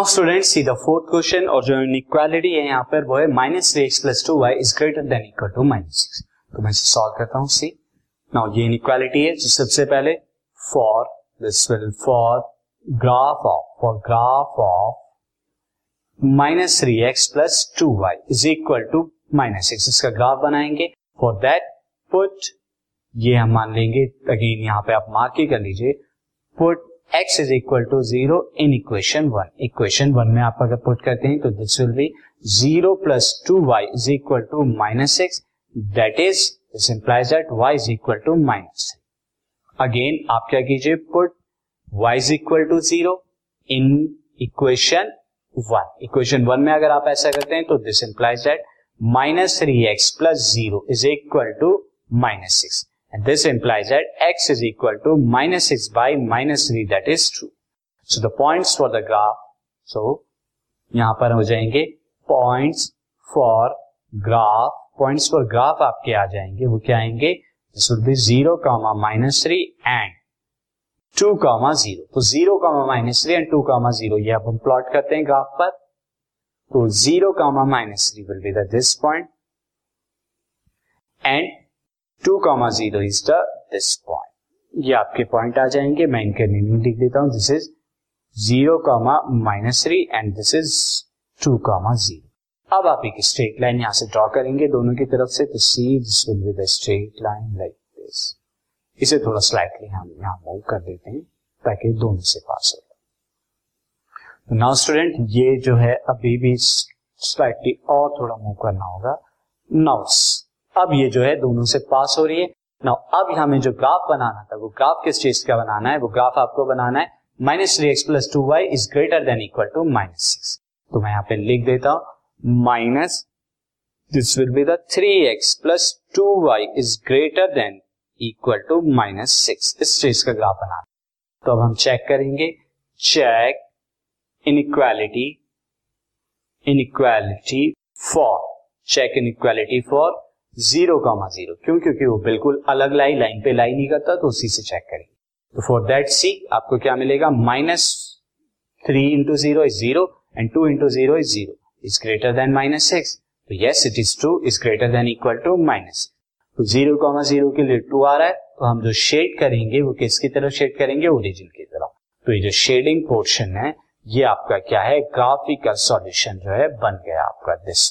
Now student see the fourth question और जो inequality है यहाँ पर वो है minus three x plus two y is greater than equal to minus six तो मैं इसे सॉल्व करता हूँ सी नाउ ये इनइक्वालिटी है सबसे पहले for this will for graph of for graph of minus three x plus two y is equal to minus six इसका ग्राफ बनाएँगे। फॉर दैट पुट ये हम मान लेंगे अगेन यहाँ पे आप मार्क ही कर लीजिए put x is equal to zero in equation one equation one में आप अगर पुट करते हैं तो this will be zero plus two y is equal to minus six that is this implies that y is equal to minus again आप क्या कीजिए put y is equal to zero in equation one equation one में अगर आप ऐसा करते हैं तो this implies that minus three x plus zero is equal to minus six And this implies that x is equal to minus 6 by minus 3 that is true. So the points for the graph, so यहाँ पर हो जाएँगे points for graph, points for graph आपके आ जाएँगे वो क्या आएँगे this will be zero comma minus three and two comma zero तो zero comma minus three and two comma zero ये अब हम प्लॉट करते हैं ग्राफ पर तो zero comma minus three will be this point and two comma zero is the this point. ये आपके पॉइंट आ जाएँगे, मैं इनके मीनिंग लिख देता हूँ। This is zero comma minus three and this is two comma zero. अब आप एक स्ट्रेट लाइन यहाँ से ड्रॉ करेंगे दोनों की तरफ़ से तो see this will be the straight line like this इसे थोड़ा स्लाइटली हम यहाँ मूव कर देते हैं, ताकि दोनों से पास हो तो नाउ स्टूडेंट ये जो है अभी भी स्लाइटली और थोड़ा मूव करना होगा। नाउस अब ये जो है दोनों से पास हो रही है। ना अब हमें जो ग्राफ बनाना था, वो ग्राफ किस चीज़ का बनाना है? वो ग्राफ आपको बनाना है। Minus three x plus two y is greater than equal to minus six तो मैं यहाँ पे लिख देता हूँ minus this will be the three x plus two y is greater than equal to minus six इस चीज़ का ग्राफ बनाना तो अब हम चेक करेंगे। Check inequality inequality for check inequality for zero comma zero. क्यों? क्योंकि वो बिल्कुल अलग लाई, लाइन पे लाई नहीं करता तो उसी से चेक करेंगे तो फॉर दैट सी आपको क्या मिलेगा? Minus three into zero is zero and two into zero is zero is greater than minus six तो yes it is true is greater than equal to minus तो ज़ीरो कॉमा ज़ीरो के लिए to आ रहा है तो हम जो shade करेंगे, वो किसकी तरफ़ शेड करेंगे? ओरिजिन की तरफ़। तो ये जो शेडिंग पोर्शन है, ये आपका क्या है? ग्राफिकल सॉल्यूशन जो है, बन गया आपका this